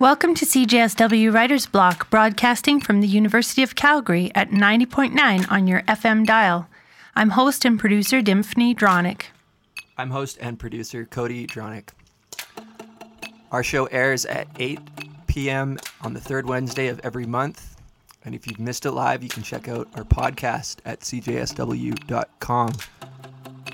Welcome to CJSW Writer's Block, broadcasting from the University of Calgary at 90.9 on your FM dial. I'm host and producer Dymphny Dronyk. I'm host and producer Cody Dronach. Our show airs at 8 p.m. on the third Wednesday of every month. And if you've missed it live, you can check out our podcast at cjsw.com.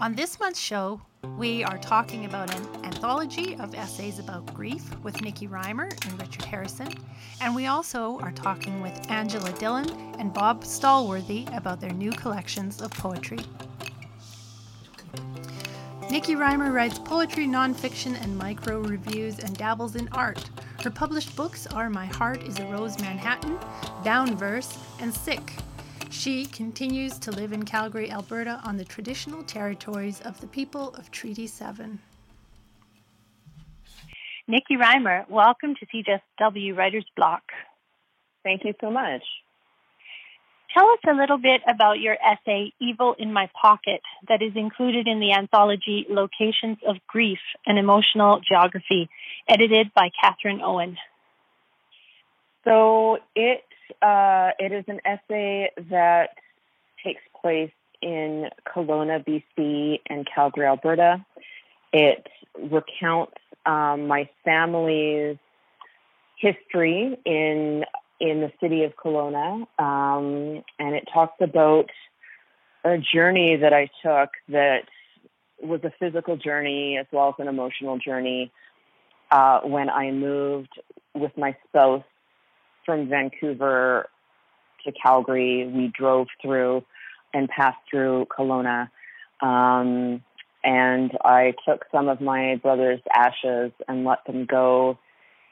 On this month's show, we are talking about an anthology of essays about grief with Nikki Reimer and Richard Harrison. And we also are talking with Angela Dillon and Bob Stallworthy about their new collections of poetry. Nikki Reimer writes poetry, nonfiction, and micro reviews and dabbles in art. Her published books are My Heart is a Rose Manhattan, Downverse, and Sick. She continues to live in Calgary, Alberta, on the traditional territories of the people of Treaty 7. Nikki Reimer, welcome to CJSW Writer's Block. Thank you so much. Tell us a little bit about your essay, Evil in My Pocket, that is included in the anthology Locations of Grief and Emotional Geography, edited by Catherine Owen. So it uh, it is an essay that takes place in Kelowna, BC, and Calgary, Alberta. It recounts um, my family's history in in the city of Kelowna, um, and it talks about a journey that I took that was a physical journey as well as an emotional journey uh, when I moved with my spouse from Vancouver to Calgary. We drove through and passed through Kelowna. Um, and I took some of my brother's ashes and let them go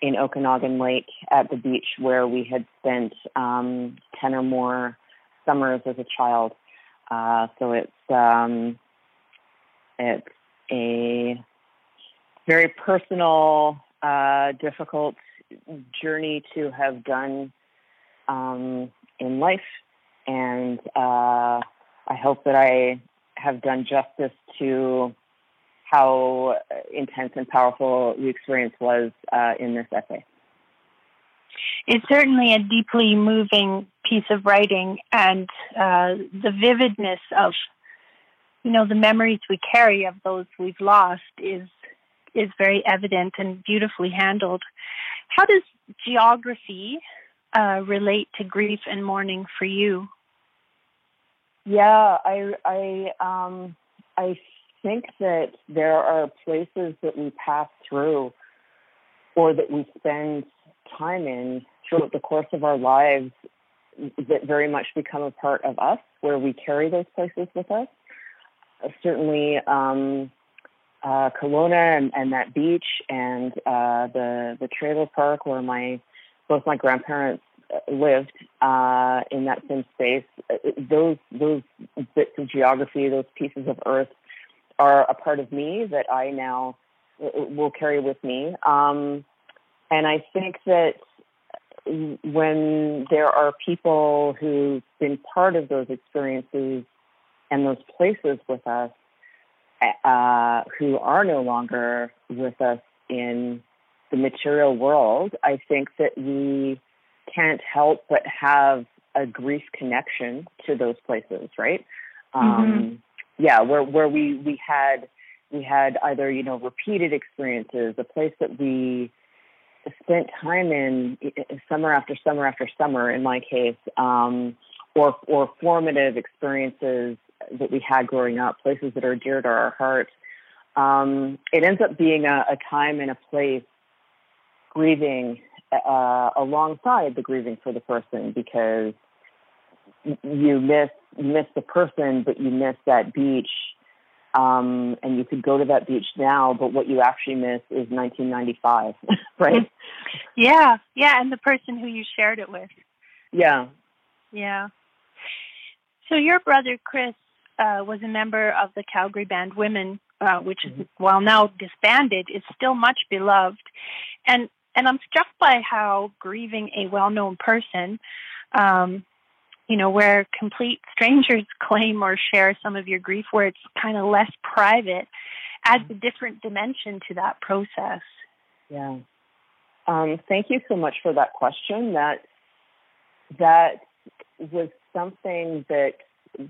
in Okanagan Lake at the beach where we had spent um, 10 or more summers as a child. Uh, so it's, um, it's a very personal, uh, difficult journey to have done um, in life, and uh, I hope that I have done justice to how intense and powerful the experience was uh, in this essay. It's certainly a deeply moving piece of writing, and uh, the vividness of, you know, the memories we carry of those we've lost is is very evident and beautifully handled. How does geography uh, relate to grief and mourning for you? Yeah, I I um, I think that there are places that we pass through or that we spend time in throughout the course of our lives that very much become a part of us, where we carry those places with us. Certainly, um, uh, Kelowna and, and that beach and uh, the the trailer park where my both my grandparents uh, lived uh, in that same space. Uh, those those bits of geography, those pieces of earth, are a part of me that I now will carry with me. Um, and I think that when there are people who've been part of those experiences and those places with us, uh, who are no longer with us in the material world, I think that we can't help but have a grief connection to those places, right? Mm-hmm. Um, yeah, where where we we had we had either you know repeated experiences, a place that we spent time in summer after summer after summer, in my case, um, or or formative experiences that we had growing up, places that are dear to our hearts. Um, it ends up being a, a, time and a place grieving uh, alongside the grieving for the person because you miss miss the person, but you miss that beach. Um, and you could go to that beach now, but what you actually miss is 1995, right? Yeah, yeah, and the person who you shared it with. Yeah, yeah. So your brother Chris uh, was a member of the Calgary band Women, uh, which mm-hmm. while now disbanded, is still much beloved, and and I'm struck by how grieving a well-known person, um, you know, where complete strangers claim or share some of your grief, where it's kind of less private, adds a different dimension to that process. Yeah. Um, thank you so much for that question. That that was something that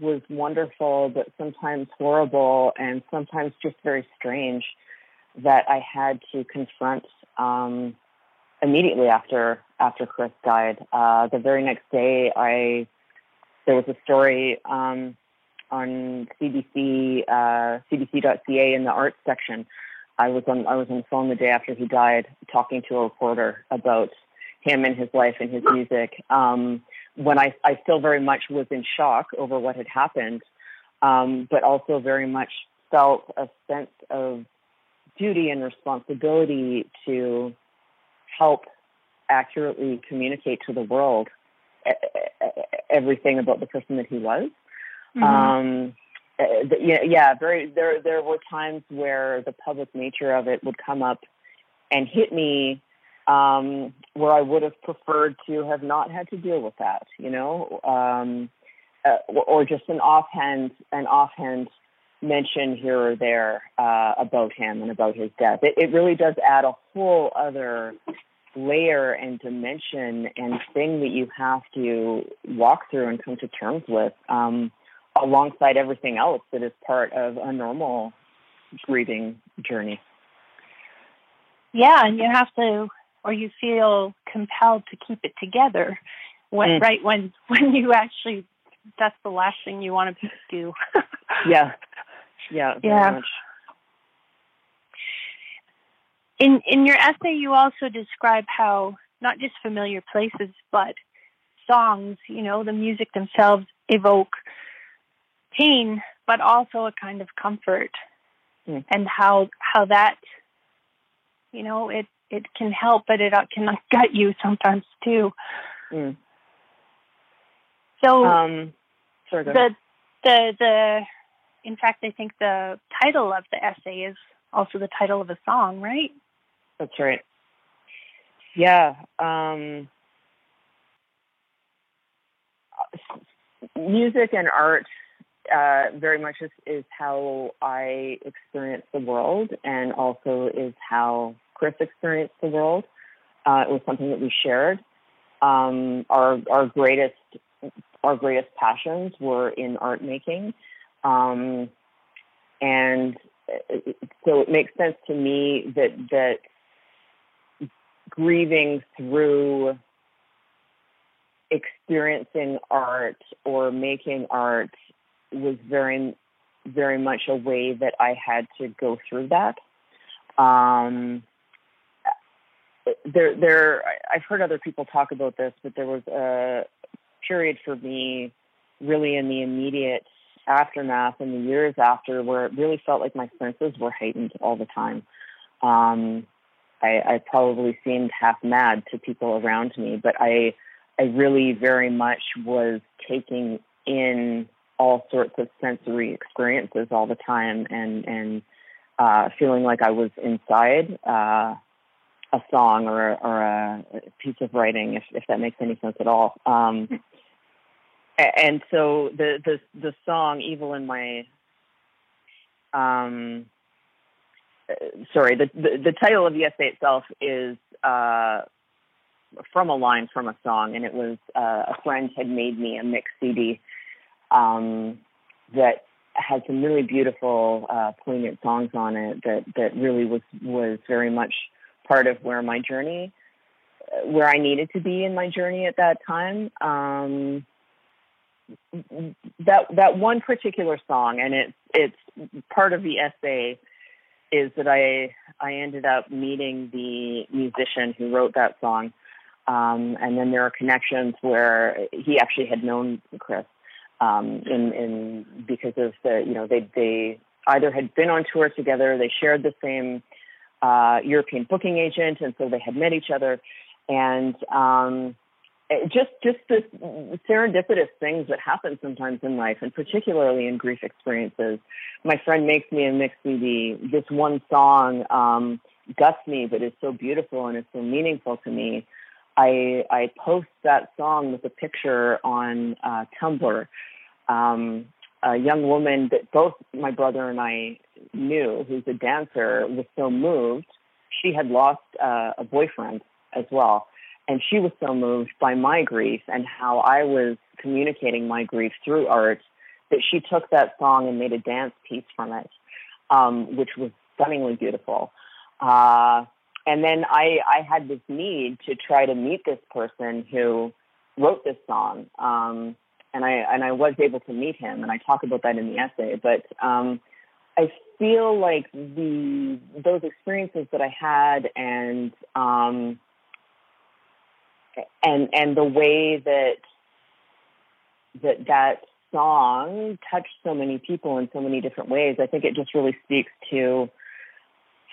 was wonderful, but sometimes horrible, and sometimes just very strange that I had to confront um, immediately after after Chris died. Uh, the very next day, I there was a story um, on CBC uh, CBC.ca in the arts section. I was on I was on the phone the day after he died, talking to a reporter about him and his life and his music. Um, when I, I still very much was in shock over what had happened, um, but also very much felt a sense of duty and responsibility to help accurately communicate to the world everything about the person that he was. Mm-hmm. Um, yeah, yeah, very. There, there were times where the public nature of it would come up and hit me, um, where I would have preferred to have not had to deal with that. You know, um, uh, or just an offhand, an offhand mention here or there uh, about him and about his death. It, it really does add a whole other layer and dimension and thing that you have to walk through and come to terms with um, alongside everything else that is part of a normal grieving journey. Yeah, and you have to, or you feel compelled to keep it together, when, mm. right when when you actually that's the last thing you want to do. yeah, yeah, yeah. Much. In in your essay, you also describe how not just familiar places, but songs, you know, the music themselves evoke pain, but also a kind of comfort, mm. and how how that, you know, it it can help, but it can gut you sometimes too. Mm. So um, sorry, the the the in fact, I think the title of the essay is also the title of a song, right? That's right. Yeah. Um, music and art uh, very much is, is how I experience the world and also is how Chris experienced the world. Uh, it was something that we shared. Um, our our greatest our greatest passions were in art making, um, and so it makes sense to me that that grieving through experiencing art or making art was very very much a way that I had to go through that. Um, there, there. I've heard other people talk about this, but there was a period for me, really in the immediate aftermath and the years after where it really felt like my senses were heightened all the time. Um, I, I probably seemed half mad to people around me, but I, I really very much was taking in all sorts of sensory experiences all the time and, and, uh, feeling like I was inside, uh, a song or, or a piece of writing, if, if that makes any sense at all. Um, and so the the the song "Evil in My," um, sorry, the, the, the title of the essay itself is uh, from a line from a song, and it was uh, a friend had made me a mix CD um, that had some really beautiful, uh, poignant songs on it that that really was was very much part of where my journey, where I needed to be in my journey at that time. Um, that that one particular song, and it's it's part of the essay, is that I I ended up meeting the musician who wrote that song, um, and then there are connections where he actually had known Chris, um, in in because of the you know they they either had been on tour together, they shared the same uh, European booking agent, and so they had met each other, and um, just just the serendipitous things that happen sometimes in life, and particularly in grief experiences. My friend makes me a mix CD. This one song um, guts me, but is so beautiful and is so meaningful to me. I I post that song with a picture on uh, Tumblr. Um, a young woman that both my brother and I knew, who's a dancer, was so moved. She had lost uh, a boyfriend as well. And she was so moved by my grief and how I was communicating my grief through art that she took that song and made a dance piece from it, um, which was stunningly beautiful. Uh, and then I, I had this need to try to meet this person who wrote this song. Um, and I and I was able to meet him, and I talk about that in the essay. But um, I feel like the those experiences that I had, and um, and and the way that that that song touched so many people in so many different ways. I think it just really speaks to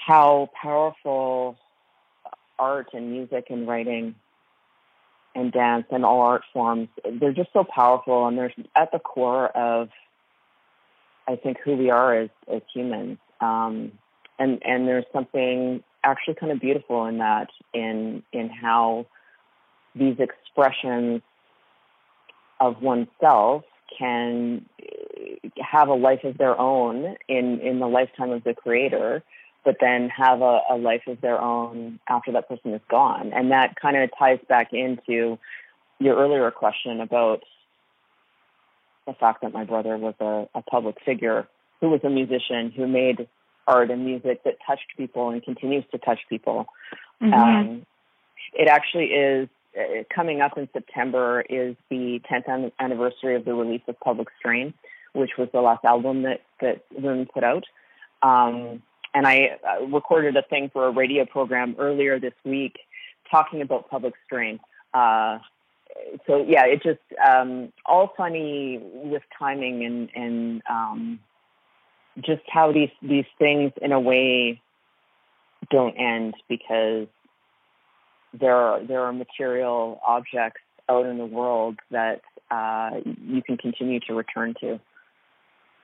how powerful art and music and writing and dance and all art forms they're just so powerful and they're at the core of I think who we are as as humans. Um, and and there's something actually kind of beautiful in that in in how these expressions of oneself can have a life of their own in in the lifetime of the creator but then have a, a life of their own after that person is gone and that kind of ties back into your earlier question about the fact that my brother was a, a public figure who was a musician who made art and music that touched people and continues to touch people. Mm-hmm. Um, it actually is uh, coming up in September is the 10th anniversary of the release of Public Strain, which was the last album that that Rune put out. Um, and I uh, recorded a thing for a radio program earlier this week talking about Public Strain. Uh, so yeah, it just um, all funny with timing and and um, just how these these things in a way don't end because there are there are material objects out in the world that uh, you can continue to return to.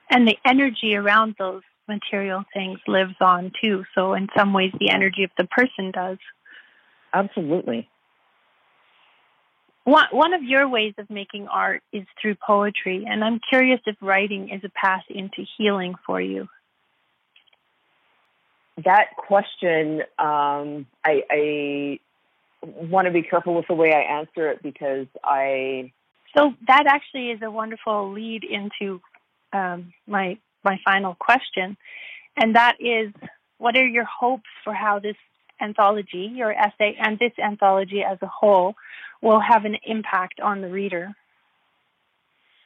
And the energy around those material things lives on too. So in some ways, the energy of the person does. Absolutely. One, one of your ways of making art is through poetry, and I'm curious if writing is a path into healing for you. That question, um, I, I want to be careful with the way I answer it because I. So that actually is a wonderful lead into um, my my final question, and that is, what are your hopes for how this anthology, your essay, and this anthology as a whole will have an impact on the reader?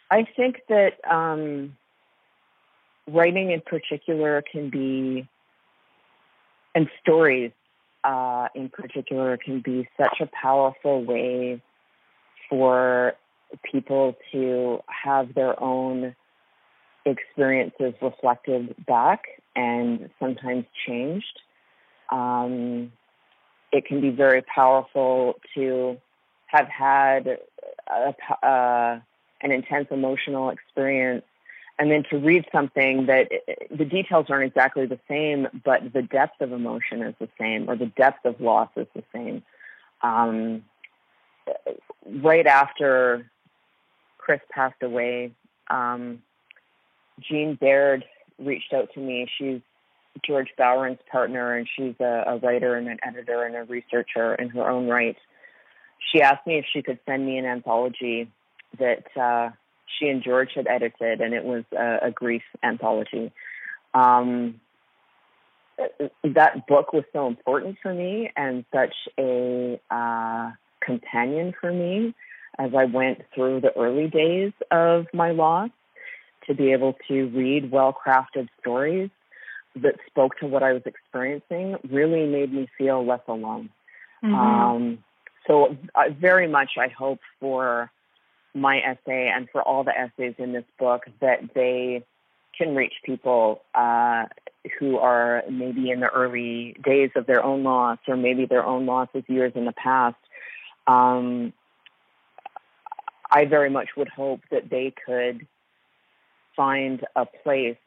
I think that um, writing in particular can be, and stories uh, in particular, can be such a powerful way for people to have their own experiences reflected back and sometimes changed. Um, it can be very powerful to have had a, uh, an intense emotional experience and then to read something that the details aren't exactly the same, but the depth of emotion is the same, or the depth of loss is the same. Um, right after Chris passed away, um, Jean Baird reached out to me. She's George Bowering's partner, and she's a, a writer and an editor and a researcher in her own right. She asked me if she could send me an anthology that uh, she and George had edited, and it was a, a grief anthology. Um, that book was so important for me and such a uh, companion for me as I went through the early days of my loss to be able to read well crafted stories that spoke to what I was experiencing really made me feel less alone. Mm-hmm. Um, so, uh, very much I hope for my essay and for all the essays in this book that they can reach people uh, who are maybe in the early days of their own loss or maybe their own losses years in the past. Um, I very much would hope that they could find a place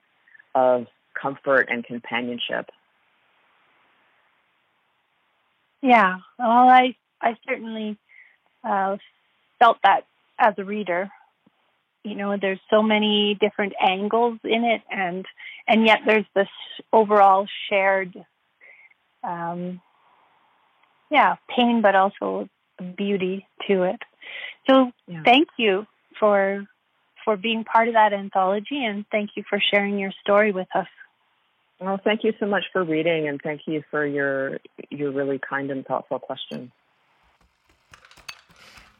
of comfort and companionship. Yeah, well, I I certainly uh, felt that as a reader. You know, there's so many different angles in it, and and yet there's this overall shared um, yeah, pain, but also beauty to it. So Yeah. thank you for for being part of that anthology, and thank you for sharing your story with us. Well, thank you so much for reading, and thank you for your your really kind and thoughtful question.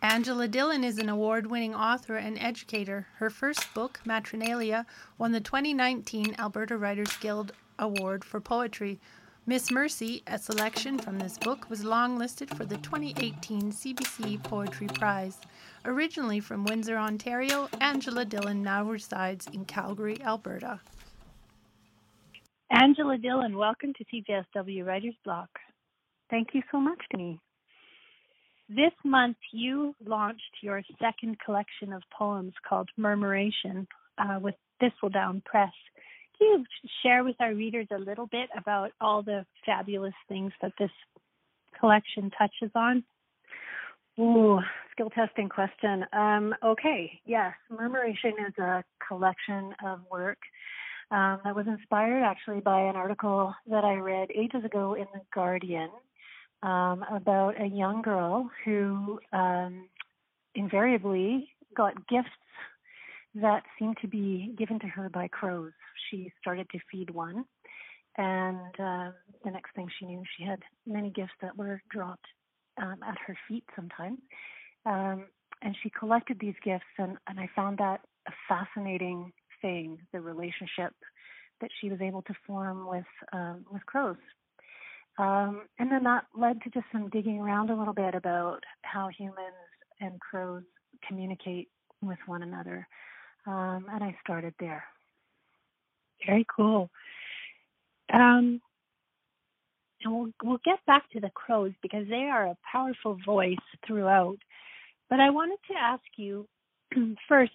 Angela Dillon is an award winning author and educator. Her first book, Matronalia, won the 2019 Alberta Writers Guild Award for Poetry. Miss Mercy, a selection from this book, was longlisted for the 2018 CBC Poetry Prize. Originally from Windsor, Ontario, Angela Dillon now resides in Calgary, Alberta. Angela Dillon, welcome to CJSW Writers Block. Thank you so much, Denise. This month, you launched your second collection of poems called Murmuration uh, with Thistledown Press. You share with our readers a little bit about all the fabulous things that this collection touches on? Ooh, skill testing question. Um, okay, yes, Murmuration is a collection of work um, that was inspired actually by an article that I read ages ago in The Guardian um, about a young girl who um, invariably got gifts that seemed to be given to her by crows. She started to feed one, and uh, the next thing she knew, she had many gifts that were dropped um, at her feet sometimes. Um, and she collected these gifts, and, and I found that a fascinating thing the relationship that she was able to form with um, with crows. Um, and then that led to just some digging around a little bit about how humans and crows communicate with one another. Um, and I started there. Very cool. Um, and we'll we'll get back to the crows because they are a powerful voice throughout. But I wanted to ask you first.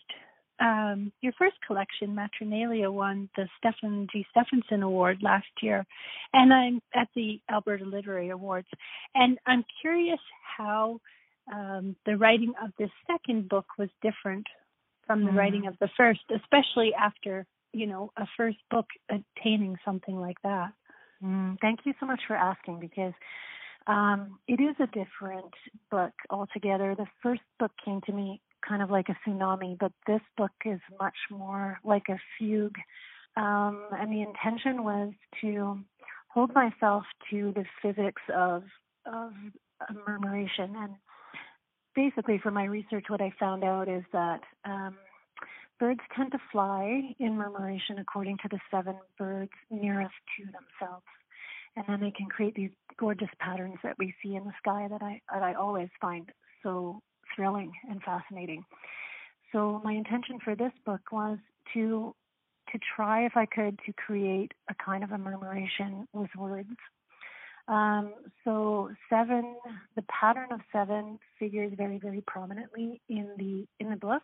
Um, your first collection, Matronalia, won the Stephan G. Stephansson Award last year, and I'm at the Alberta Literary Awards. And I'm curious how um, the writing of this second book was different from the Mm. writing of the first, especially after you know a first book attaining something like that. Mm, thank you so much for asking because um, it is a different book altogether. The first book came to me kind of like a tsunami, but this book is much more like a fugue. Um, and the intention was to hold myself to the physics of of murmuration. And basically, from my research, what I found out is that um, birds tend to fly in murmuration according to the seven birds nearest to themselves and then they can create these gorgeous patterns that we see in the sky that I that I always find so thrilling and fascinating. So my intention for this book was to to try if I could to create a kind of a murmuration with words. Um, so seven, the pattern of seven figures very very prominently in the in the book.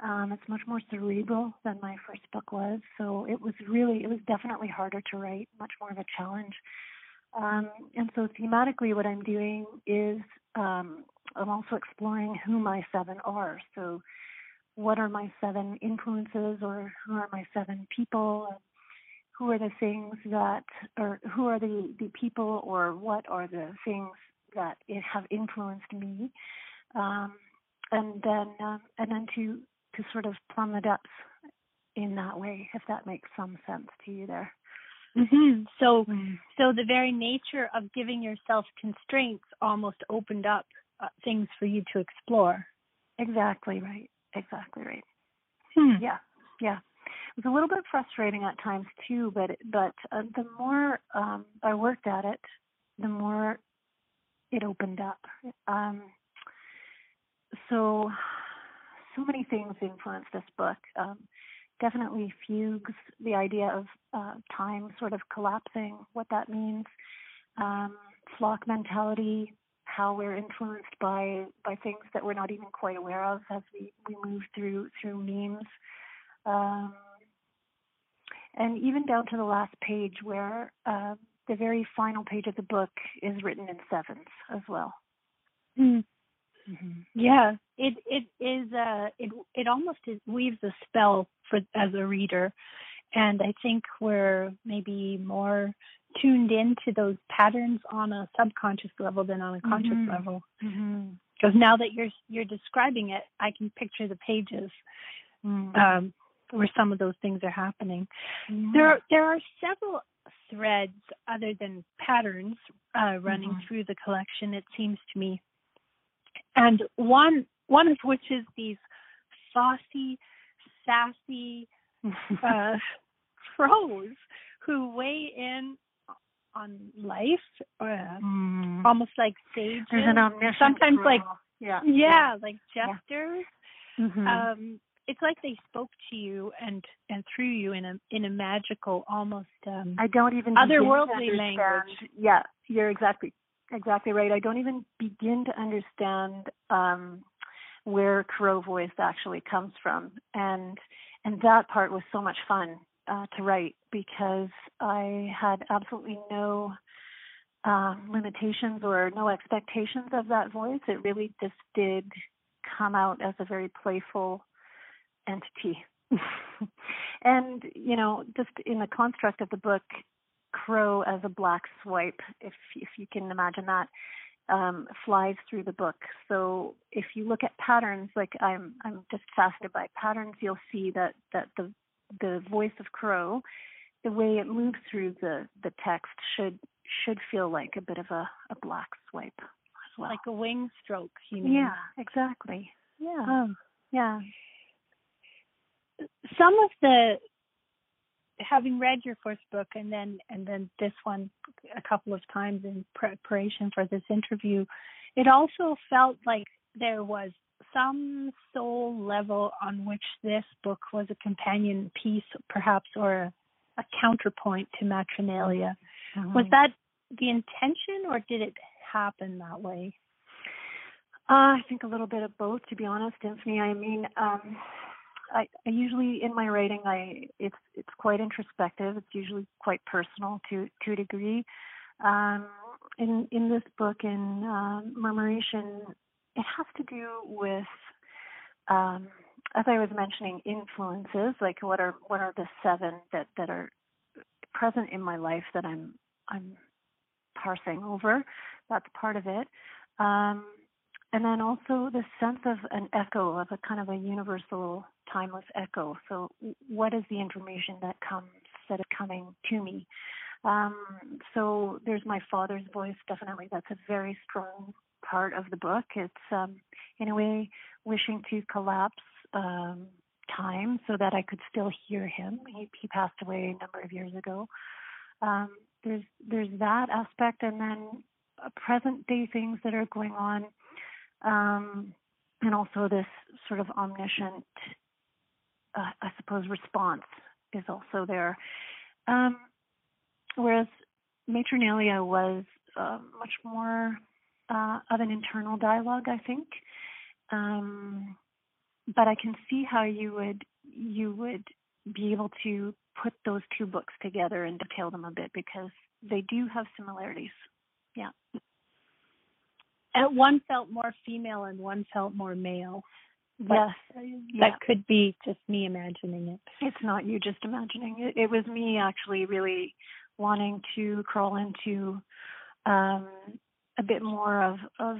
Um, it's much more cerebral than my first book was, so it was really, it was definitely harder to write, much more of a challenge. Um, and so thematically, what I'm doing is um, I'm also exploring who my seven are. So, what are my seven influences, or who are my seven people? Who are the things that, or who are the the people, or what are the things that it have influenced me? Um, and then, um, and then to to sort of plumb the depths in that way, if that makes some sense to you there. Mm-hmm. So, so the very nature of giving yourself constraints almost opened up uh, things for you to explore. Exactly right. Exactly right. Hmm. Yeah, yeah. Was a little bit frustrating at times too, but but uh, the more um, I worked at it, the more it opened up. Um, so so many things influenced this book. Um, definitely fugues, the idea of uh, time sort of collapsing, what that means, um, flock mentality, how we're influenced by by things that we're not even quite aware of as we, we move through through memes. Um, and even down to the last page where uh, the very final page of the book is written in sevens as well. Hmm. Mm-hmm. Yeah, it it is uh it it almost is, weaves a spell for as a reader, and I think we're maybe more tuned into those patterns on a subconscious level than on a conscious Mhm. level. Mm-hmm. Because now that you're you're describing it, I can picture the pages Mm. um, where some of those things are happening. Yeah. There are, there are several threads other than patterns uh, running Mhm. through the collection. It seems to me, and one one of which is these saucy, sassy uh, crows who weigh in on life, uh, Mm. almost like sages. An Sometimes crow. like yeah, yeah, like Yeah. jesters. Mhm. Um, it's like they spoke to you and and through you in a in a magical, almost um, I don't even otherworldly language. Yeah, you're exactly exactly right. I don't even begin to understand um, where crow voice actually comes from, and and that part was so much fun uh, to write because I had absolutely no um, limitations or no expectations of that voice. It really just did come out as a very playful entity. and, you know, just in the construct of the book, Crow as a black swipe, if if you can imagine that, um, flies through the book. So if you look at patterns, like I'm I'm just fascinated by patterns, you'll see that that the the voice of Crow, the way it moves through the the text should should feel like a bit of a, a black swipe as well. like a wing stroke. You mean? yeah, exactly. Yeah. Oh. Yeah. Some of the having read your first book and then and then this one a couple of times in preparation for this interview, it also felt like there was some soul level on which this book was a companion piece, perhaps, or a, a counterpoint to Matronalia. Was Mhm. that the intention, or did it happen that way? Uh, I think a little bit of both, to be honest, Anthony. I mean, um, I, I usually in my writing, I it's it's quite introspective. It's usually quite personal to to a degree. Um, in in this book, in um, Murmuration, it has to do with, um, as I was mentioning, influences. Like what are what are the seven that that are present in my life that I'm I'm parsing over. That's part of it. Um, and then also the sense of an echo of a kind of a universal timeless echo. So what is the information that comes that is coming to me? Um, so there's my father's voice. Definitely that's a very strong part of the book. It's um, in a way wishing to collapse um, time so that i could still hear him. He, he passed away a number of years ago. Um, there's there's that aspect. And then uh, present day things that are going on um, and also this sort of omniscient, uh, I suppose, response is also there. Um, whereas Matronalia was uh, much more uh, of an internal dialogue, I think. Um, but I can see how you would you would be able to put those two books together and detail them a bit because they do have similarities. Yeah. And one felt more female and one felt more male. Yes. Yeah. That could be just me imagining it. It's not you just imagining it. It was me actually really wanting to crawl into um, a bit more of of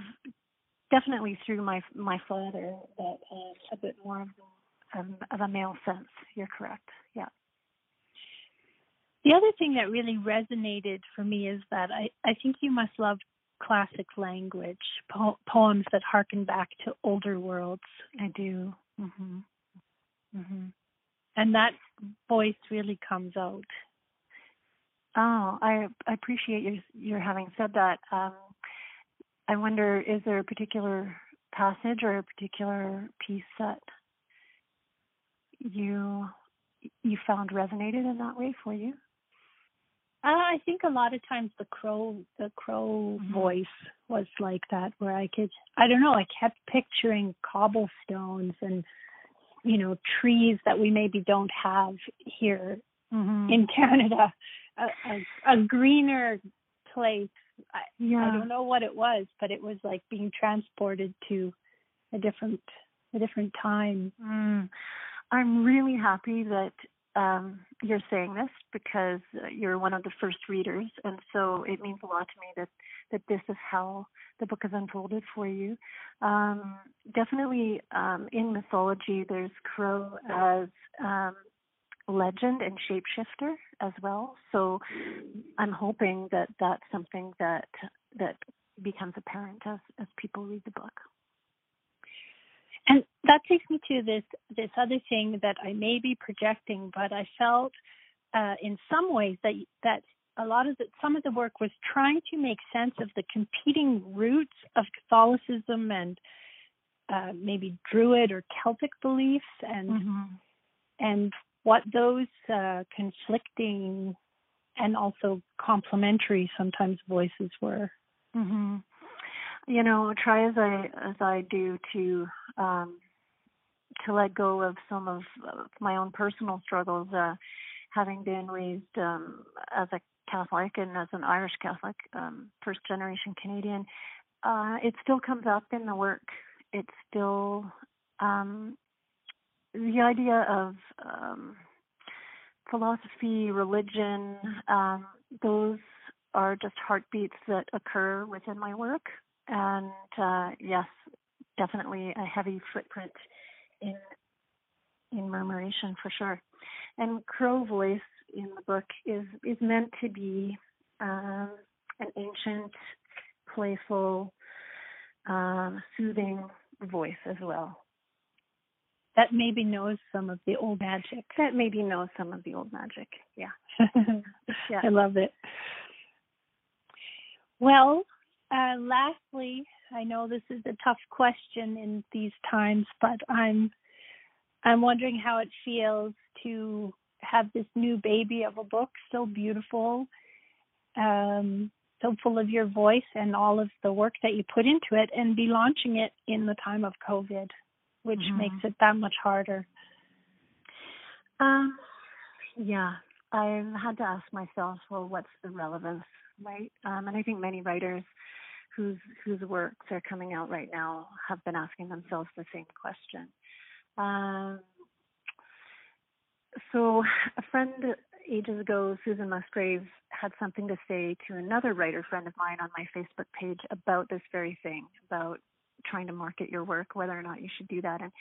definitely through my my father, but uh, a bit more of um, of a male sense. You're correct. Yeah. The other thing that really resonated for me is that I, I think you must love classic language, po- poems that harken back to older worlds. I do. Mhm. Mhm. And that voice really comes out. Oh, I I appreciate your your having said that. Um, I wonder, is there a particular passage or a particular piece that you you found resonated in that way for you? Uh, I think a lot of times the crow the crow Mhm. voice was like that where I could I don't know, I kept picturing cobblestones and you know, trees that we maybe don't have here Mm-hmm. in Canada. A, a, a greener place. I, yeah. I don't know what it was, but it was like being transported to a different a different time. Mm. I'm really happy that um, you're saying this because you're one of the first readers, and so it means a lot to me that that this is how the book has unfolded for you. Um, definitely, um, in mythology, there's Crow as um, legend and shapeshifter as well. So I'm hoping that that's something that that becomes apparent as as people read the book. And that takes me to this this other thing that I may be projecting, but I felt uh, in some ways that that a lot of the, some of the work was trying to make sense of the competing roots of Catholicism and uh, maybe Druid or Celtic beliefs, and mm-hmm. and what those uh, conflicting and also complementary sometimes voices were. Mm-hmm you know, try as I as I do to um, to let go of some of, my own personal struggles, uh, having been raised um, as a Catholic and as an Irish Catholic, um, first generation Canadian, uh, it still comes up in the work. It's still um, the idea of um, philosophy, religion. Um, those are just heartbeats that occur within my work and uh, yes, definitely a heavy footprint in in murmuration for sure. And crow voice in the book is is meant to be um, an ancient, playful, um, soothing voice as well. That maybe knows some of the old magic. That maybe knows some of the old magic. Yeah. yeah. I love it. Well, uh, lastly, I know this is a tough question in these times, but I'm I'm wondering how it feels to have this new baby of a book, so beautiful, um, so full of your voice and all of the work that you put into it, and be launching it in the time of COVID, which mm-hmm. makes it that much harder. Um, yeah, I've had to ask myself, well, what's the relevance, right? Um, and I think many writers whose whose works are coming out right now have been asking themselves the same question. Um, so a friend ages ago, Susan Musgrave, had something to say to another writer friend of mine on my Facebook page about this very thing, about trying to market your work, whether or not you should do that. And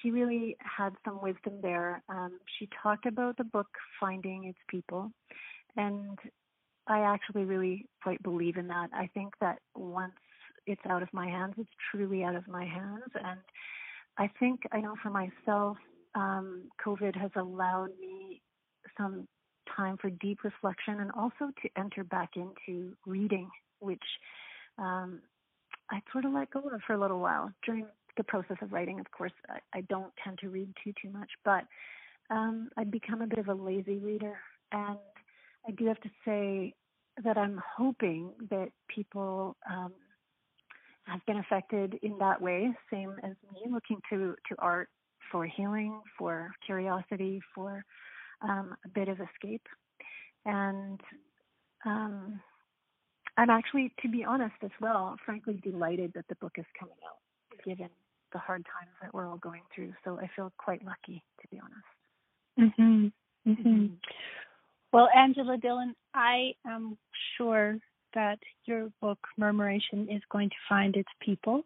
she really had some wisdom there. Um, she talked about the book finding its people, and I actually really quite believe in that. I think that once it's out of my hands, it's truly out of my hands. And I think I know for myself, um, COVID has allowed me some time for deep reflection and also to enter back into reading, which um, I sort of let go of for a little while during the process of writing. Of course, I, I don't tend to read too too much, but um, I'd become a bit of a lazy reader, and I do have to say that I'm hoping that people um, have been affected in that way, same as me, looking to, to art for healing, for curiosity, for um, a bit of escape. And um, I'm actually, to be honest as well, frankly delighted that the book is coming out, given the hard times that we're all going through. So I feel quite lucky, to be honest. Mhm. Mhm. Well, Angela Dillon, I am sure that your book, Murmuration, is going to find its people.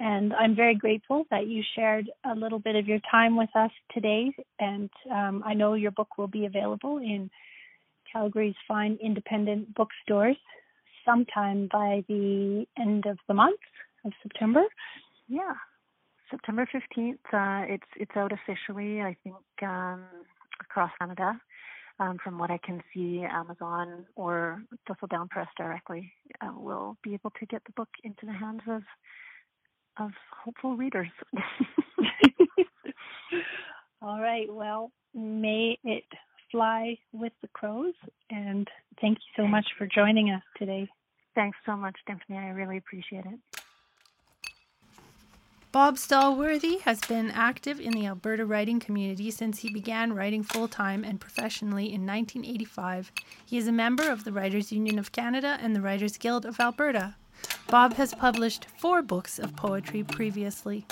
And I'm very grateful that you shared a little bit of your time with us today. And um, I know your book will be available in Calgary's fine independent bookstores sometime by the end of the month of September. Yeah, September 15th. Uh, it's it's out officially, I think, um, across Canada um, from what I can see, Amazon or Thistledown Press directly uh, will be able to get the book into the hands of of hopeful readers. All right. Well, may it fly with the crows. And thank you so much for joining us today. Thanks so much, Dymphny. I really appreciate it. Bob Stallworthy has been active in the Alberta writing community since he began writing full time and professionally in 1985. He is a member of the Writers Union of Canada and the Writers Guild of Alberta. Bob has published four books of poetry previously.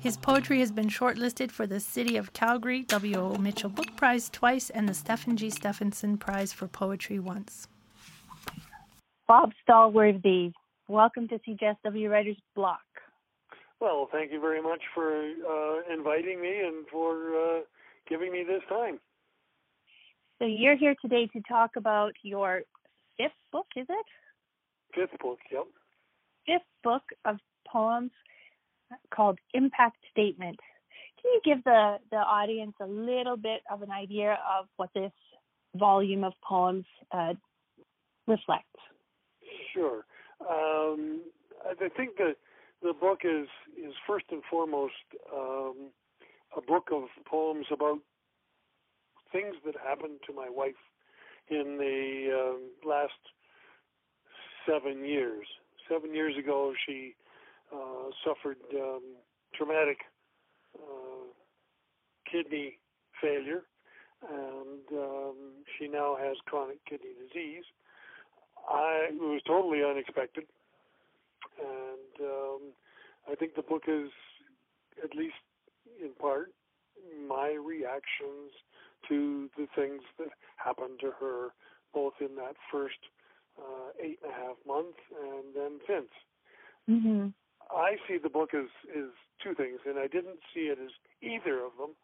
His poetry has been shortlisted for the City of Calgary W.O. Mitchell Book Prize twice and the Stephan G. Stephansson Prize for Poetry once. Bob Stallworthy, welcome to CJSW Writers Block. Well, thank you very much for uh, inviting me and for uh, giving me this time. So you're here today to talk about your fifth book, is it? Fifth book, yep. Fifth book of poems called Impact Statement. Can you give the, the audience a little bit of an idea of what this volume of poems uh, reflects? Sure. Um, I think the the book is is first and foremost um, a book of poems about things that happened to my wife in the um, last seven years. Seven years ago, she uh, suffered um, traumatic uh, kidney failure, and um, she now has chronic kidney disease. I it was totally unexpected, and um, I think the book is, at least in part, my reactions to the things that happened to her, both in that first uh, eight and a half months and then since. Mm-hmm. I see the book as is two things, and I didn't see it as either of them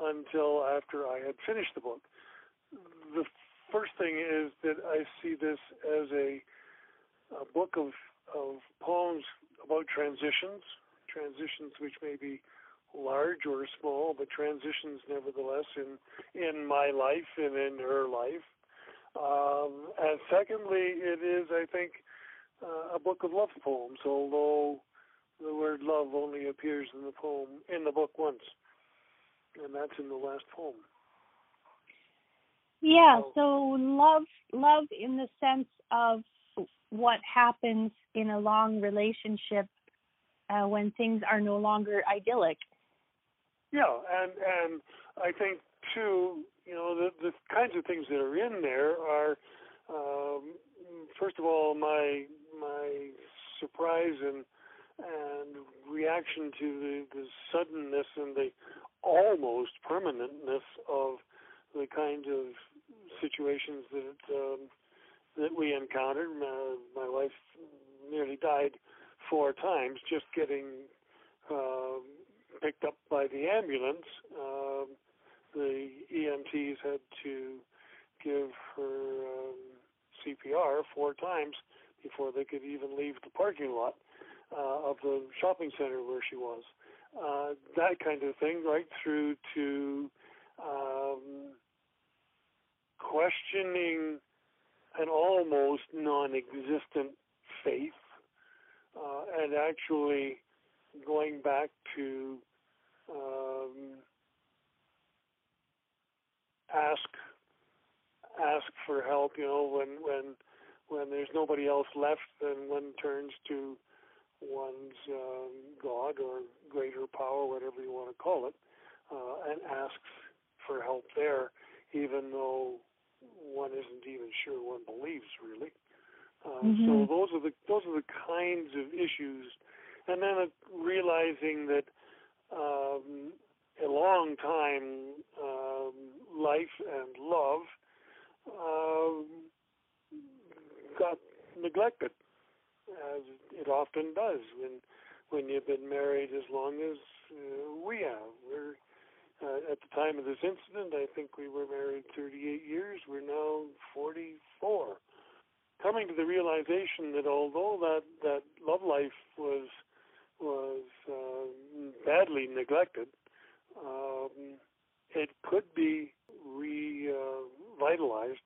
until after I had finished the book. The first thing is that I see this as a, a book of of poems about transitions, transitions which may be large or small, but transitions nevertheless in in my life and in her life. Um, and secondly, it is, I think, uh, a book of love poems, although the word love only appears in the poem in the book once, and that's in the last poem. Yeah, so love love in the sense of what happens in a long relationship uh, when things are no longer idyllic. Yeah, and and I think too, you know, the the kinds of things that are in there are, um, first of all, my my surprise and and reaction to the, the suddenness and the almost permanentness of the kind of situations that um, that we encountered. My, my wife nearly died four times just getting uh, picked up by the ambulance. Uh, the EMTs had to give her um, CPR four times before they could even leave the parking lot uh, of the shopping center where she was. Uh, that kind of thing, right through to um, questioning an almost non-existent faith, uh, and actually going back to um, ask ask for help. You know, when when when there's nobody else left, then one turns to one's um, God or greater power, whatever you want to call it, uh, and asks for help there, even though one isn't even sure one believes really. Uh, mm-hmm. So those are the those are the kinds of issues, and then uh, realizing that um, a long time um, life and love um, got neglected as it often does when when you've been married as long as uh, we have. We're uh, at the time of this incident, I think we were married 38 years. We're now 44. Coming to the realization that although that that love life was was uh, badly neglected, um, it could be revitalized,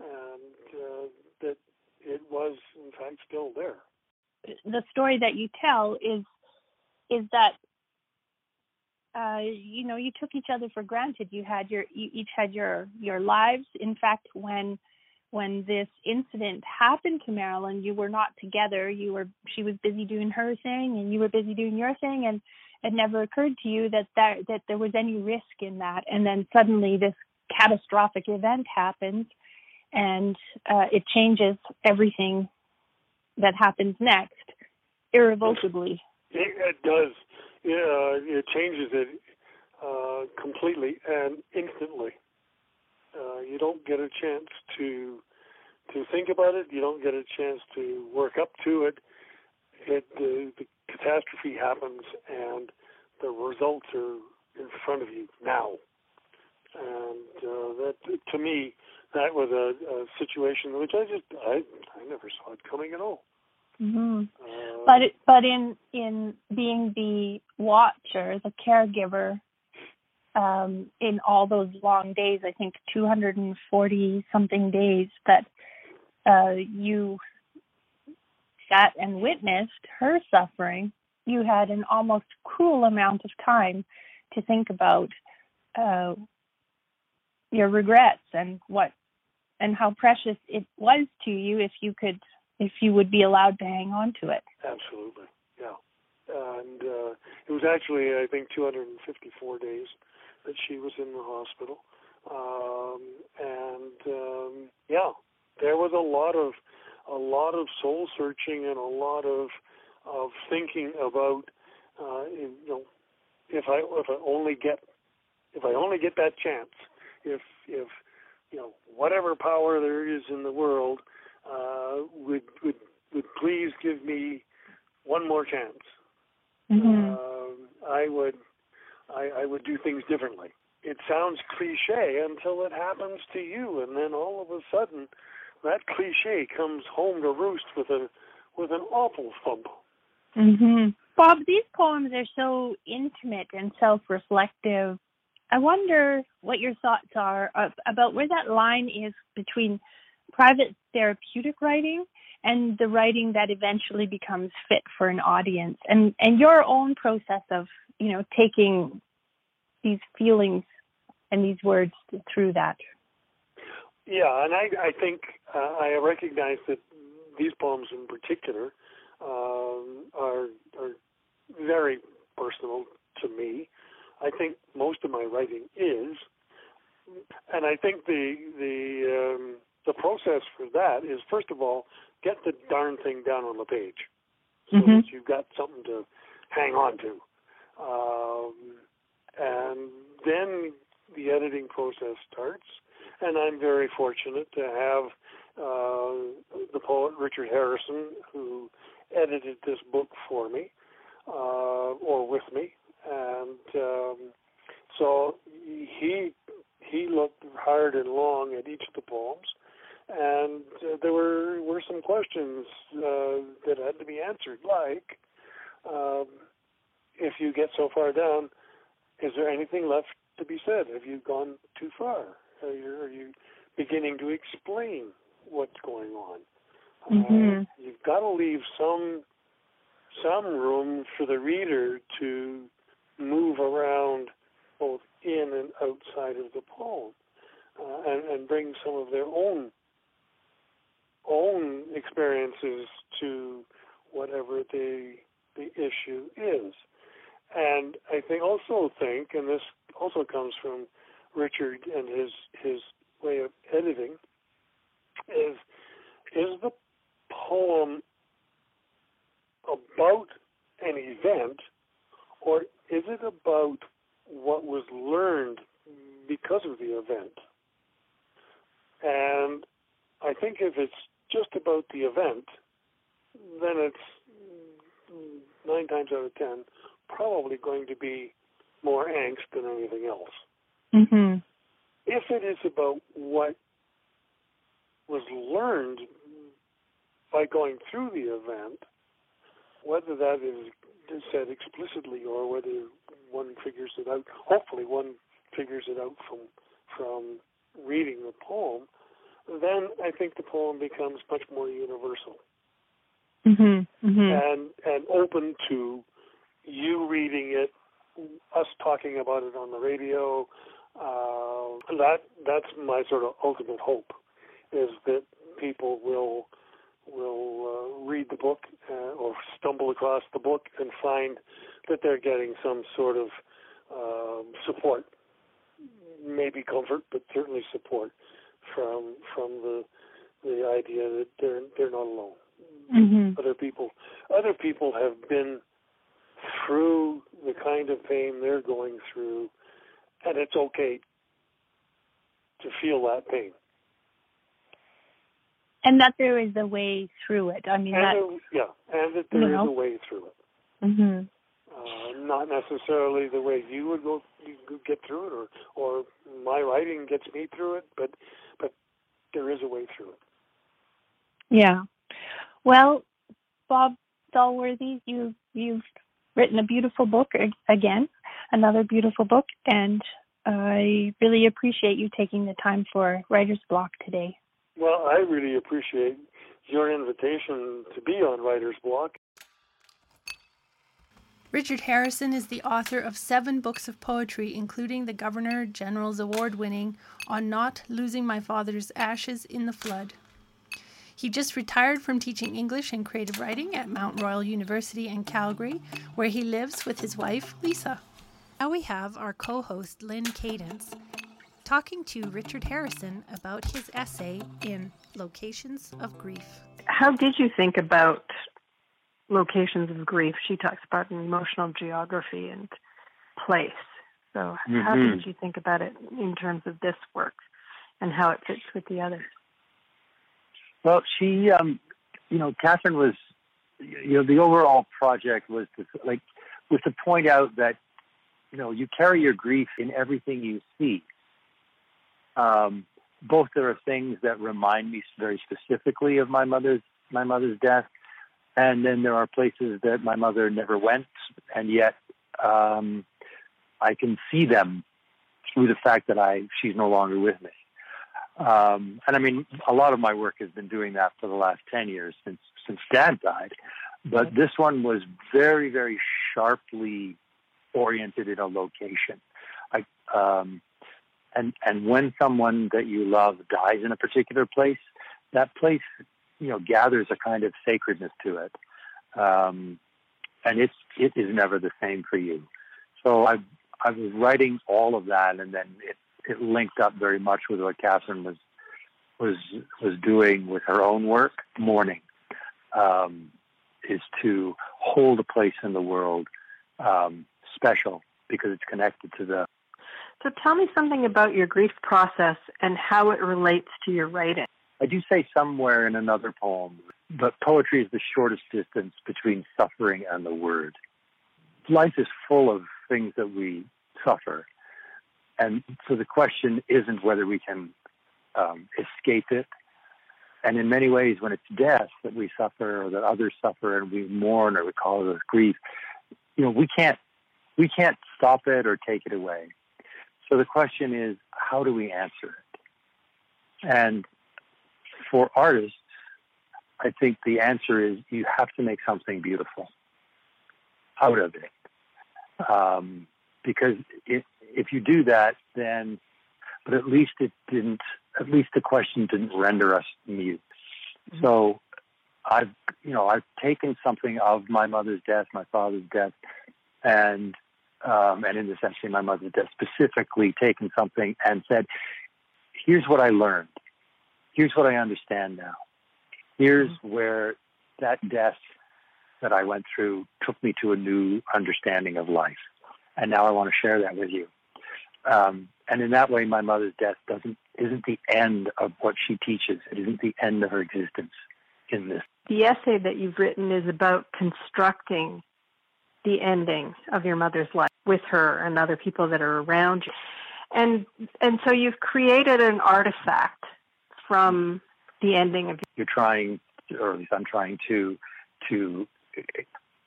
and uh, that it was in fact still there. The story that you tell is is that uh, you know you took each other for granted. You had your you each had your your lives. In fact, when when this incident happened to Marilyn, you were not together. You were she was busy doing her thing, and you were busy doing your thing, and it never occurred to you that that that there was any risk in that. And then suddenly this catastrophic event happens, and uh, it changes everything that happens next irrevocably. It, it does. Uh, it changes it uh, completely and instantly. Uh, you don't get a chance to to think about it. You don't get a chance to work up to it. It the, the catastrophe happens, and the results are in front of you now. And uh, that, to me, that was a, a situation which I just I I never saw it coming at all. Mm-hmm. Uh, but it, but in in being the watcher, the caregiver, um, in all those long days, I think 240 something days that uh, you sat and witnessed her suffering, you had an almost cruel amount of time to think about uh, your regrets and what and how precious it was to you if you could if you would be allowed to hang on to it. Absolutely, yeah. And uh, it was actually I think 254 days that she was in the hospital, um, and um, yeah, there was a lot of a lot of soul searching and a lot of of thinking about uh, you know if I if I only get if I only get that chance if if you know whatever power there is in the world uh, would would would please give me one more chance. Mm-hmm. Uh, I would I, I would do things differently. It sounds cliche until it happens to you, and then all of a sudden, that cliche comes home to roost with a with an awful thump. Mm-hmm. Bob, these poems are so intimate and self-reflective. I wonder what your thoughts are about where that line is between private therapeutic writing and the writing that eventually becomes fit for an audience. And and your own process of you know taking these feelings and these words through that. Yeah and i i think uh, i recognize that these poems in particular um, are are very personal to me. I think most of my writing is and i think the the um, the process for that is first of all get the darn thing down on the page so mm-hmm. that you've got something to hang on to, um, and then the editing process starts. And I'm very fortunate to have uh, the poet Richard Harrison, who edited this book for me uh, or with me, and um, so he he looked hard and long at each of the poems and uh, there were were some questions uh, that had to be answered, like um, if you get so far down, is there anything left to be said? Have you gone too far? Are you, are you beginning to explain what's going on? Mm-hmm. Uh, you've got to leave some some room for the reader to move around both in and outside of the poem uh, and, and bring some of their own own experiences to whatever the the issue is. And I think also think, and this also comes from Richard and his his way of editing, is is the poem about an event, or is it about what was learned because of the event? And I think if it's just about the event, then it's nine times out of ten probably going to be more angst than anything else. Mm-hmm. If it is about what was learned by going through the event, whether that is said explicitly or whether one figures it out, hopefully one figures it out from from reading the poem, then I think the poem becomes much more universal mm-hmm, mm-hmm. and and open to you reading it, us talking about it on the radio. Uh, that that's my sort of ultimate hope is that people will will uh, read the book uh, or stumble across the book and find that they're getting some sort of um, support, maybe comfort, but certainly support from from the the idea that they're they're not alone. Mm-hmm. Other people other people have been through the kind of pain they're going through, and it's okay to feel that pain. And that there is a way through it. I mean, and that. there- yeah, and that there is know. a way through it. hmm Uh, not necessarily the way you would go you get through it, or or my writing gets me through it, but there is a way through it. Yeah. Well, Bob Stallworthy, you you've written a beautiful book again, another beautiful book, and I really appreciate you taking the time for Writer's Block today. Well, I really appreciate your invitation to be on Writer's Block. Richard Harrison is the author of seven books of poetry, including the Governor General's Award winning On Not Losing My Father's Ashes in the Flood. He just retired from teaching English and creative writing at Mount Royal University in Calgary, where he lives with his wife, Lisa. Now we have our co host, Lyn Cadence, talking to Richard Harrison about his essay in Locations of Grief. How did you think about locations of grief? She talks about an emotional geography and place. So, how Mhm. did you think about it in terms of this work and how it fits with the others? Well, she, um, you know, Catherine was, you know, the overall project was to, like, was to point out that, you know, you carry your grief in everything you see. Um, both there are things that remind me very specifically of my mother's my mother's death, and then there are places that my mother never went, and yet um, I can see them through the fact that I she's no longer with me. Um, and I mean, a lot of my work has been doing that for the last 10 years since, since dad died. But this one was very, very sharply oriented in a location. I, um, and, and when someone that you love dies in a particular place, that place, you know, gathers a kind of sacredness to it. Um, and it's, it is never the same for you. So I, I was writing all of that and then it, it linked up very much with what Catherine was was was doing with her own work. Mourning um, is to hold a place in the world um, special because it's connected to the. So, tell me something about your grief process and how it relates to your writing. I do say somewhere in another poem, but poetry is the shortest distance between suffering and the word. Life is full of things that we suffer, and so the question isn't whether we can um, escape it. And in many ways, when it's death that we suffer or that others suffer and we mourn or we call it grief, you know, we can't we can't stop it or take it away. So the question is, how do we answer it? And for artists, I think the answer is you have to make something beautiful out of it. Um, because it, if you do that, then, but at least it didn't, at least the question didn't render us mute. So I've, you know, I've taken something of my mother's death, my father's death, and, um, and in this essay, my mother's death, specifically taken something and said, here's what I learned. Here's what I understand now. Here's where that death that I went through took me to a new understanding of life and now I want to share that with you. Um, and in that way, my mother's death doesn't isn't the end of what she teaches. It isn't the end of her existence in this. The essay that you've written is about constructing the ending of your mother's life with her and other people that are around you. And and so you've created an artifact from the ending of You're trying, or at least I'm trying to, to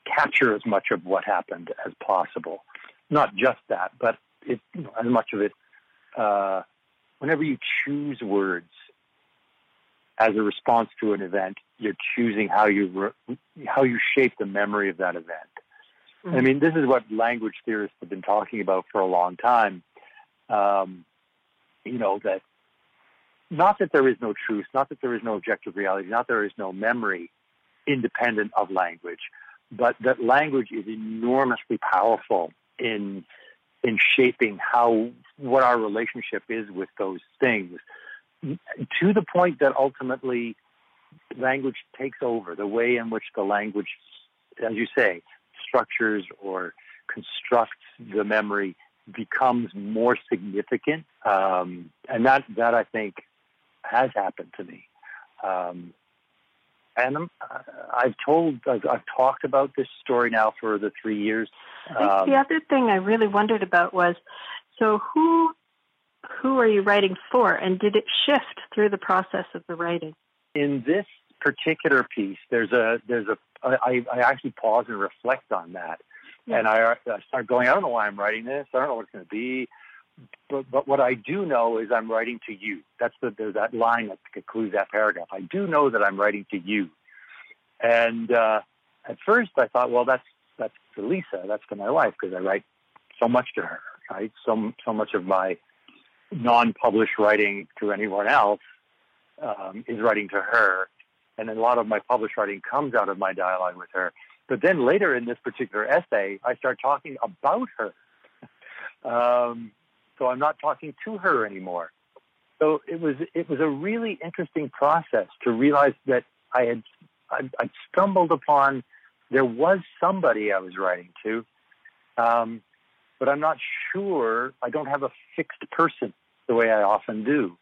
capture as much of what happened as possible. Not just that, but it, you know, as much of it. Uh, whenever you choose words as a response to an event, you're choosing how you re- how you shape the memory of that event. Mm-hmm. I mean, this is what language theorists have been talking about for a long time. Um, you know that not that there is no truth, not that there is no objective reality, not there is no memory independent of language, but that language is enormously powerful in in shaping how what our relationship is with those things to the point that ultimately language takes over the way in which the language as you say structures or constructs the memory becomes more significant. Um, and that, that I think has happened to me. Um, and I'm, I've told, I've, I've, talked about this story now for the three years. Um, the other thing I really wondered about was, so who, who are you writing for, and did it shift through the process of the writing? In this particular piece, there's a, there's a, I, I actually pause and reflect on that, yeah. and I, I start going, I don't know why I'm writing this, I don't know what it's going to be but, but what I do know is I'm writing to you. That's the there's that line that concludes that paragraph. I do know that I'm writing to you. And uh, at first, I thought, well, that's that's to Lisa. That's to my wife because I write so much to her. Right, so so much of my non-published writing to anyone else um, is writing to her, and then a lot of my published writing comes out of my dialogue with her. But then later in this particular essay, I start talking about her. um, so I'm not talking to her anymore. So it was it was a really interesting process to realize that I had I, I stumbled upon there was somebody I was writing to, um, but I'm not sure. I don't have a fixed person the way I often do.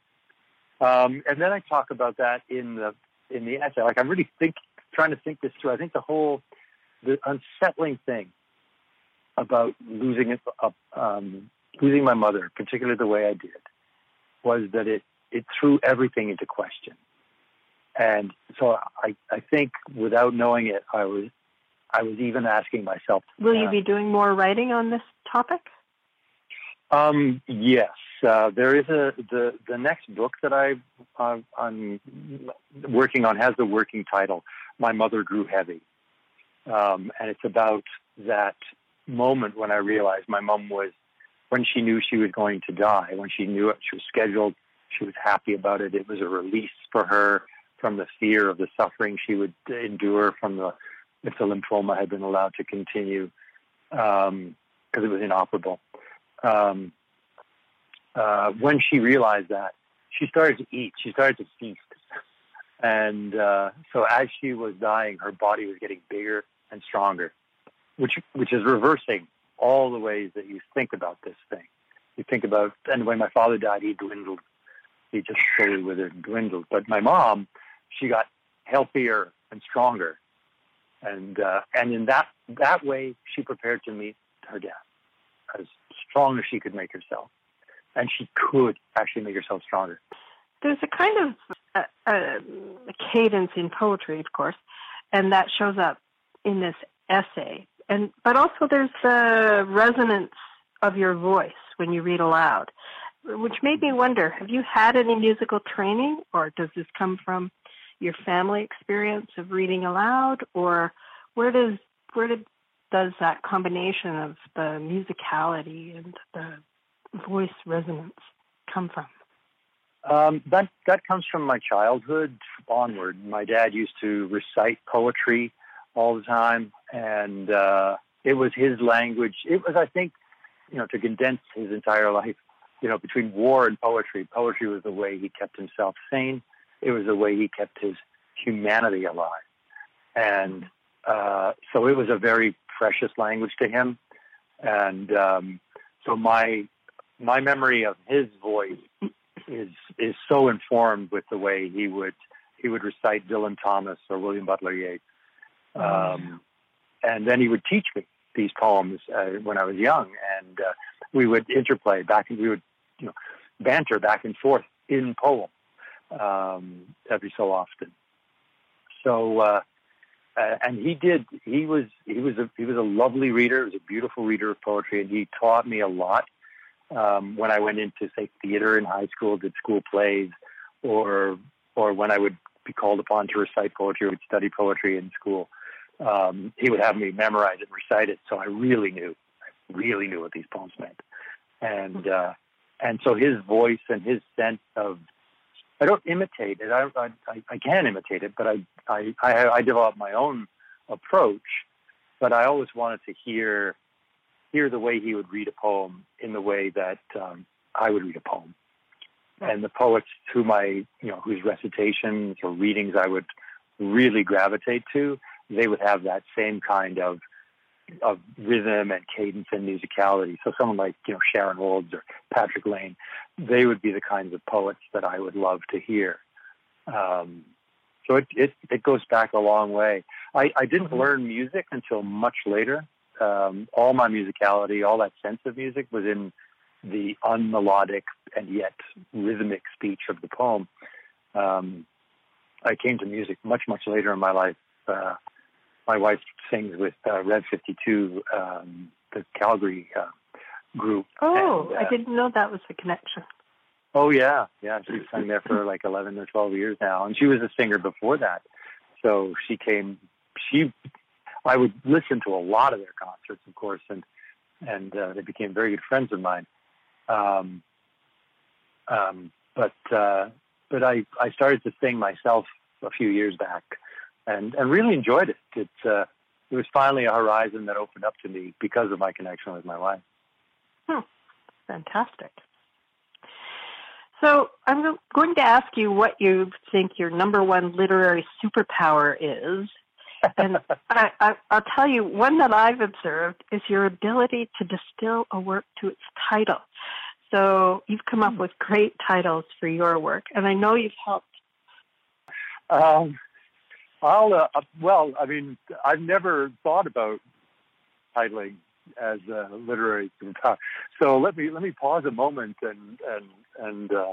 Um, and then I talk about that in the in the essay. Like I'm really think trying to think this through. I think the whole the unsettling thing about losing a, um, losing my mother, particularly the way I did, was that it, it threw everything into question. And so I, I think without knowing it, I was, I was even asking myself. Will you be doing more writing on this topic? Um, yes, uh, there is a the the next book that I uh, I'm working on has the working title "My Mother Grew Heavy," um, and it's about that moment when I realized my mom was when she knew she was going to die, when she knew it, she was scheduled, she was happy about it. It was a release for her from the fear of the suffering she would endure from the if the lymphoma had been allowed to continue because um, it was inoperable. Um, uh, when she realized that, she started to eat. She started to feast, and uh, so as she was dying, her body was getting bigger and stronger, which which is reversing all the ways that you think about this thing. You think about, and when my father died, he dwindled. He just slowly withered and dwindled. But my mom, she got healthier and stronger, and uh, and in that that way, she prepared to meet her death as strong as she could make herself, and she could actually make herself stronger. There's a kind of uh, uh, cadence in poetry, of course, and that shows up in this essay and but also there's the resonance of your voice when you read aloud, which made me wonder: Have you had any musical training, or does this come from your family experience of reading aloud, or where does where did does that combination of the musicality and the voice resonance come from? Um, that that comes from my childhood onward. My dad used to recite poetry all the time, and uh, it was his language. It was, I think, you know, to condense his entire life, you know, between war and poetry. Poetry was the way he kept himself sane. It was the way he kept his humanity alive, and uh, so it was a very precious language to him. And um, so my my memory of his voice is is so informed with the way he would he would recite Dylan Thomas or William Butler Yeats um, and then he would teach me these poems uh, when I was young, and uh, we would interplay back, and we would, you know, banter back and forth in poem um, every so often. So, uh, uh, and he did. He was he was a he was a lovely reader. He was a beautiful reader of poetry, and he taught me a lot. Um, when I went into say theater in high school, did school plays, or or when I would be called upon to recite poetry, or would study poetry in school um, he would have me memorize it and recite it. So I really knew, I really knew what these poems meant. And, uh, and so his voice and his sense of, I don't imitate it. I, I, I can imitate it, but I, I, I, I developed my own approach. But I always wanted to hear, hear the way he would read a poem in the way that um, I would read a poem. And the poets whom I, you know, whose recitations or readings I would really gravitate to, they would have that same kind of of rhythm and cadence and musicality. So someone like you know Sharon Olds or Patrick Lane, they would be the kinds of poets that I would love to hear. Um, so it, it it goes back a long way. I, I didn't mm-hmm. learn music until much later. Um, all my musicality, all that sense of music, was in the unmelodic and yet rhythmic speech of the poem. Um, I came to music much much later in my life. Uh, my wife sings with uh, Revv52, um, the Calgary uh, group. Oh, and, uh, I didn't know that was the connection. Oh yeah, yeah. She's sung there for like 11 or 12 years now, and she was a singer before that. So she came. She, I would listen to a lot of their concerts, of course, and and uh, they became very good friends of mine. Um, um, but uh, but I I started to sing myself a few years back, and and really enjoyed it. It's uh, it was finally a horizon that opened up to me because of my connection with my wife. Hmm. Fantastic. So I'm going to ask you what you think your number one literary superpower is. and I, I, I'll tell you, one that I've observed is your ability to distill a work to its title. So you've come up hmm. with great titles for your work, and I know you've helped. Um, I'll uh, uh, well, I mean, I've never thought about titling as a literary superpower. So let me let me pause a moment and and and uh,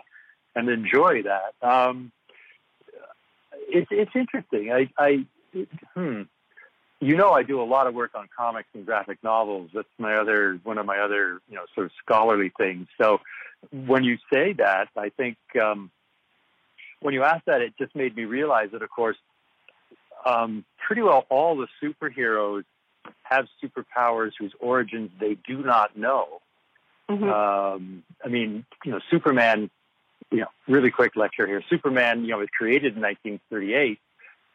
and enjoy that. Um, it's it's interesting. I I it, hmm. You know, I do a lot of work on comics and graphic novels. That's my other one of my other you know sort of scholarly things. So when you say that, I think um, when you ask that, it just made me realize that, of course, um, pretty well all the superheroes have superpowers whose origins they do not know. Mm-hmm. Um, I mean, you know, Superman. You know, really quick lecture here. Superman, you know, was created in 1938,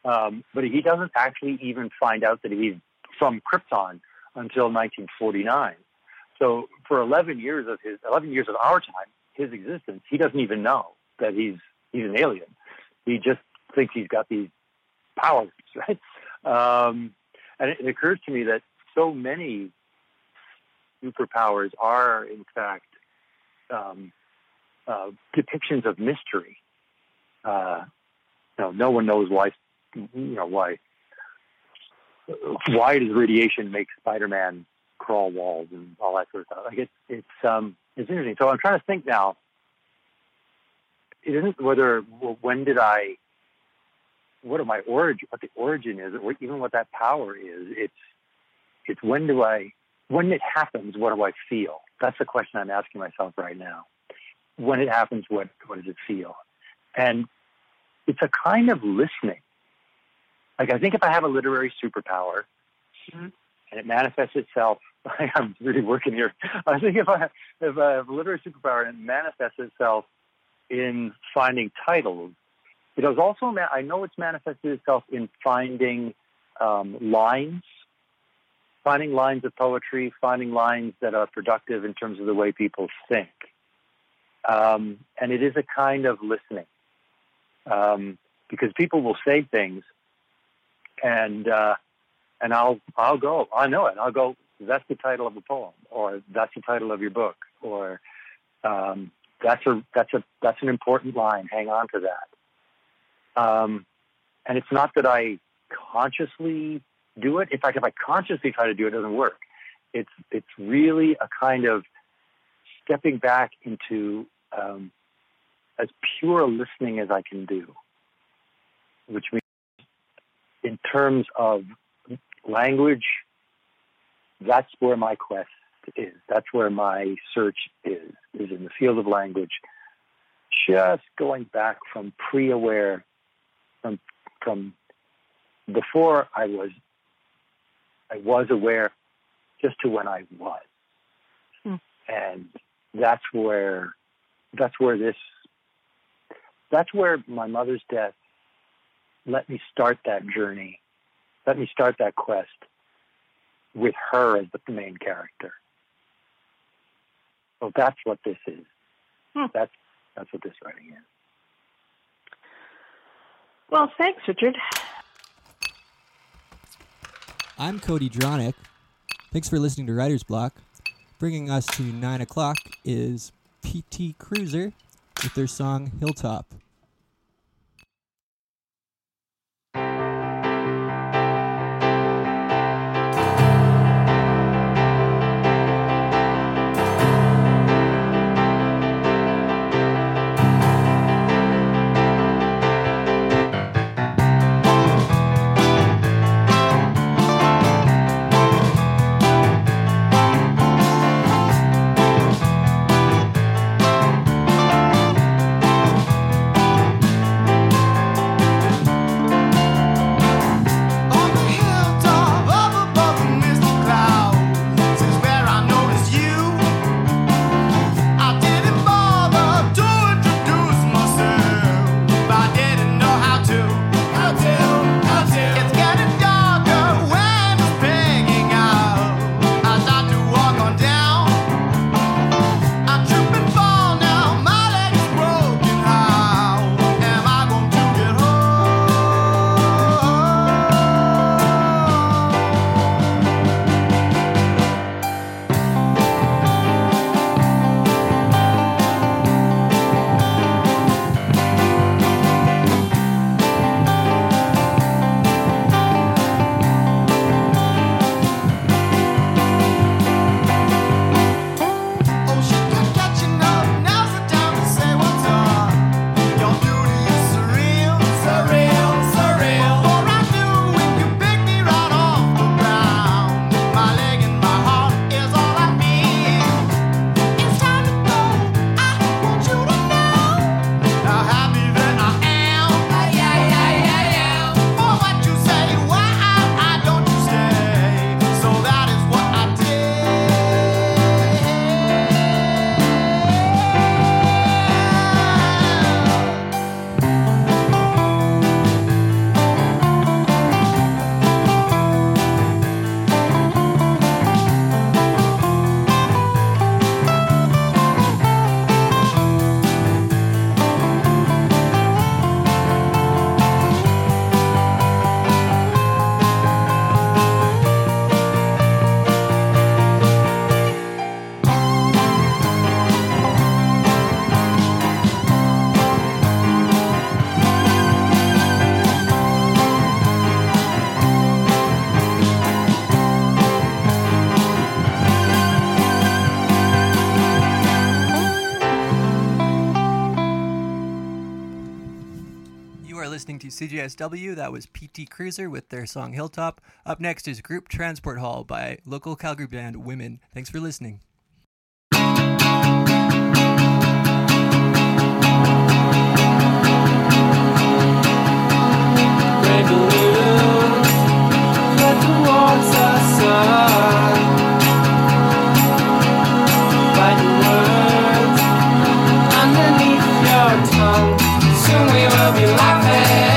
um, but he doesn't actually even find out that he's from Krypton until 1949. So for 11 years of his 11 years of our time, his existence, he doesn't even know that he's he's an alien. He just thinks he's got these powers, right? Um, and it, it occurs to me that so many superpowers are, in fact, um, uh, depictions of mystery. Uh, you know, no one knows why. You know why. Why does radiation make Spider-Man crawl walls and all that sort of stuff? Like it's it's um, it's interesting. So I'm trying to think now. It isn't whether well, when did I what are my origin, what the origin is, or even what that power is. It's it's when do I, when it happens, what do I feel? That's the question I'm asking myself right now. When it happens, what what does it feel? And it's a kind of listening. Like I think if I have a literary superpower, mm-hmm. and it manifests itself, I'm really working here. I think if I if I have a literary superpower and it manifests itself in finding titles it has also, I know it's manifested itself in finding um, lines, finding lines of poetry, finding lines that are productive in terms of the way people think. Um, and it is a kind of listening um, because people will say things, and uh, and I'll I'll go, I know it. I'll go. That's the title of a poem, or that's the title of your book, or um, that's a that's a that's an important line. Hang on to that. Um, and it's not that I consciously do it. In fact, if I consciously try to do it, it doesn't work. It's it's really a kind of stepping back into um, as pure listening as I can do, which means in terms of language, that's where my quest is. That's where my search is, is in the field of language. Just going back from pre-aware from from before I was I was aware just to when I was. Hmm. And that's where that's where this that's where my mother's death let me start that journey. Let me start that quest with her as the main character. So that's what this is. Hmm. That's that's what this writing is. Well, thanks, Richard. I'm Cody Dronyk. Thanks for listening to Writer's Block. Bringing us to 9 o'clock is PT Cruiser with their song Hilltop. CGSW. That was PT Cruiser with their song Hilltop. Up next is Group Transport Hall by local Calgary band Women. Thanks for listening. Soon we will be laughing.